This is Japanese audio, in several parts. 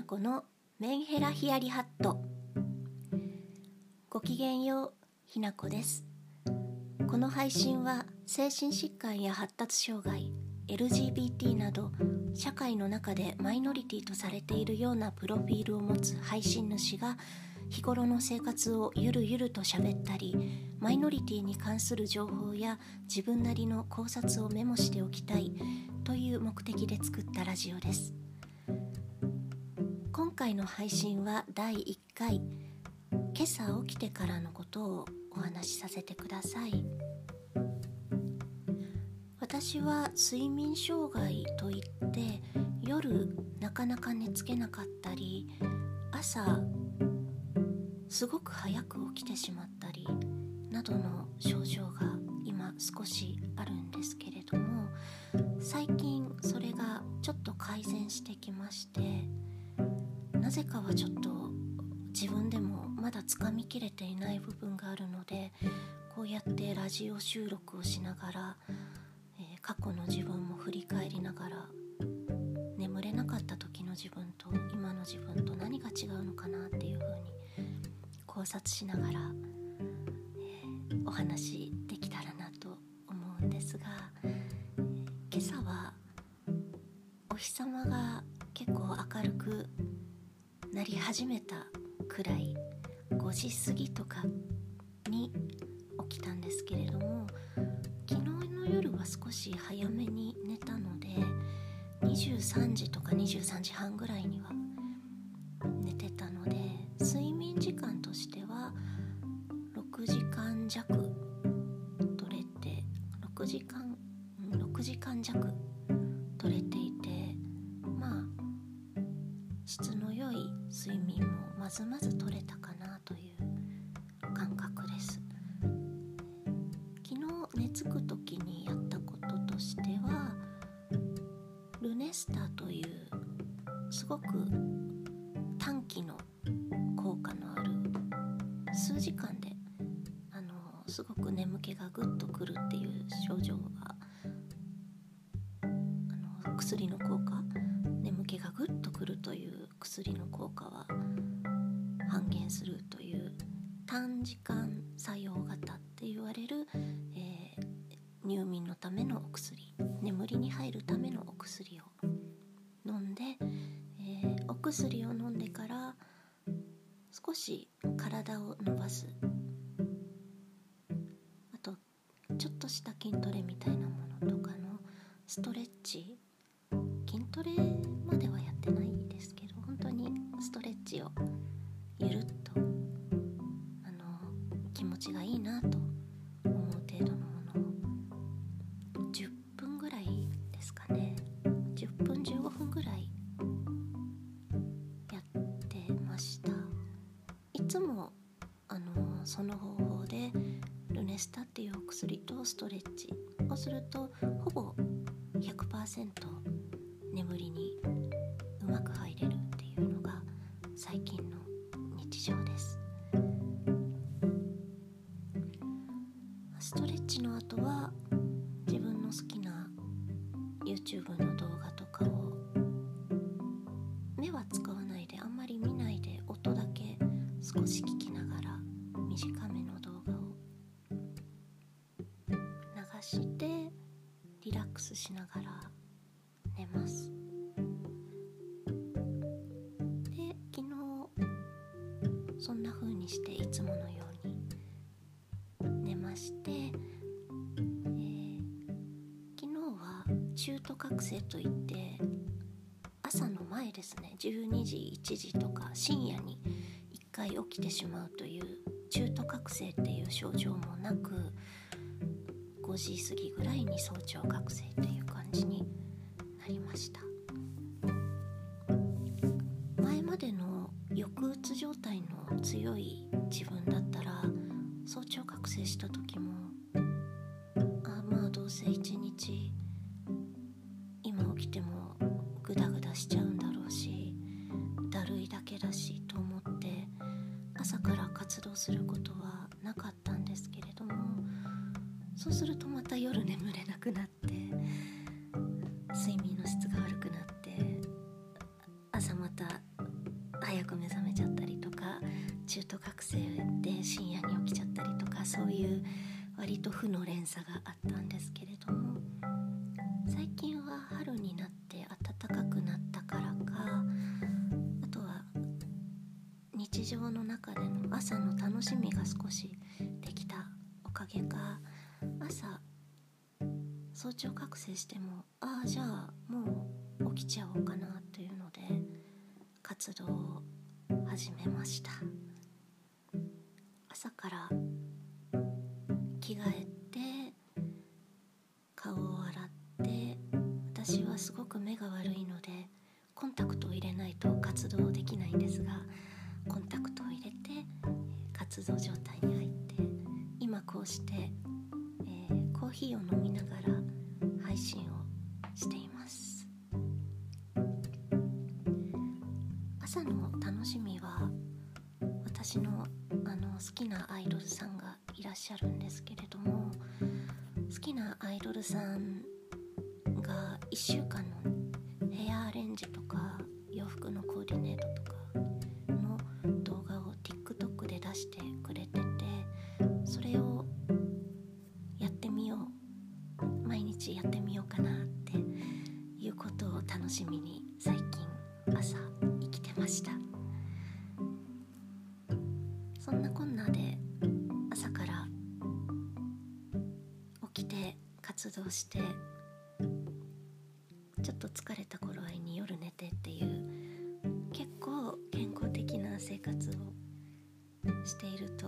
なこのメンヘラヒヤリハット。ごきげんようひなこです。この配信は精神疾患や発達障害 LGBT など社会の中でマイノリティとされているようなプロフィールを持つ配信主が日頃の生活をゆるゆると喋ったりマイノリティに関する情報や自分なりの考察をメモしておきたいという目的で作ったラジオです。今回の配信は第1回今朝起きてからのことをお話しさせてください。私は睡眠障害といって夜なかなか寝つけなかったり朝すごく早く起きてしまったりなどの症状が今少しあるんですけれども最近それがちょっと改善してきましてなぜかはちょっと自分でもまだつかみきれていない部分があるのでこうやってラジオ収録をしながら、えー、過去の自分も振り返りながら眠れなかった時の自分と今の自分と何が違うのかなっていうふうに考察しながら、えー、お話できたらなと思うんですが、えー、今朝はお日様が結構明るくなり始めたくらい5時過ぎとかに起きたんですけれども昨日の夜は少し早めに寝たので23時とか23時半ぐらいには寝てたので睡眠時間としては6時間弱取れて6時間6時間弱睡眠もまずまず取れたかなという感覚です。昨日寝つく時にやったこととしてはルネスタというすごく短期の効果のある数時間であのすごく眠気がぐっとくるっていう症状が薬の効果は半減するという短時間作用型って言われる、えー、入眠のためのお薬眠りに入るためのお薬を飲んで、えー、お薬を飲んでから少し体を伸ばす。あとちょっとした筋トレみたいなものとかのストレッチ気持ちがいいなと思う程度のものを。10分ぐらいですかね。10分15分ぐらいやってました。いつもあのその方法でルネスタっていうお薬とストレッチをするとほぼ100%眠りにうまく入れるっていうのが最近のストレッチの後は自分の好きな YouTube の動画とかを目は使わないであんまり見ないで音だけ少し聞きながら短めの動画を流してリラックスしながら寝ます。で昨日そんな風にしていつものようにまして、えー、昨日は中途覚醒といって朝の前ですね。12時1時とか深夜に1回起きてしまうという中途覚醒っていう症状もなく5時過ぎぐらいに早朝覚醒というしちゃうんだろうしだるいだけだしと思って朝から活動することはなかったんですけれどもそうするとまた夜眠れなくなって睡眠の質が悪くなって朝また早く目覚めちゃったりとか中途覚醒で深夜に起きちゃったりとかそういう割と負の連鎖があったんですけれども。日常の中での朝の楽しみが少しできたおかげか朝早朝覚醒してもああじゃあもう起きちゃおうかなというので活動を始めました。朝から着替え私のあの好きなアイドルさんがいらっしゃるんですけれども好きなアイドルさんが1週間のヘアアレンジとか洋服のコーディネートとかの動画を TikTok で出してくれててそれをやってみよう。毎日やってみよう活動してちょっと疲れた頃合いに夜寝てっていう結構健康的な生活をしていると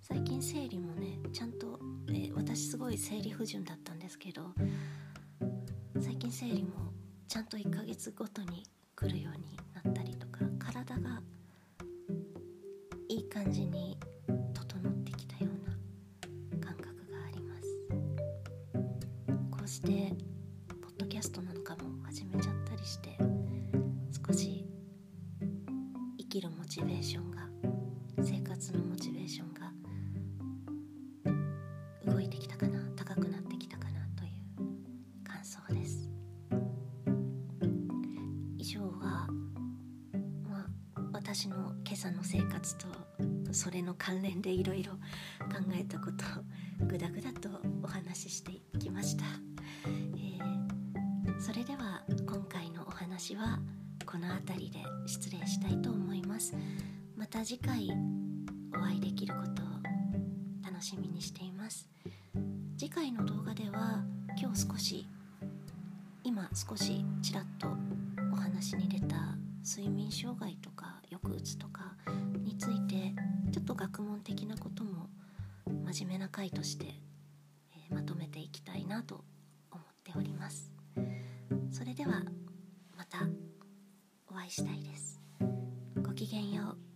最近生理もねちゃんと、えー私すごい生理不順だったんですけど最近生理もちゃんと1ヶ月ごとに来るようになったりとか体がいい感じにションが動いてきたかな高くなってきたかなという感想です。以上はまあ私の今朝の生活とそれの関連でいろいろ考えたことをぐだぐだとお話ししていきました、えーそれでは今回のお話はこの辺りで失礼したいと思います。また次回お会いできることを楽しみにしています。次回の動画では今日少し今少しちらっとお話に出た睡眠障害とか抑うつとかについてちょっと学問的なことも真面目な回として、えまとめていきたいなと思っております。それではまたお会いしたいです。ごきげんよう。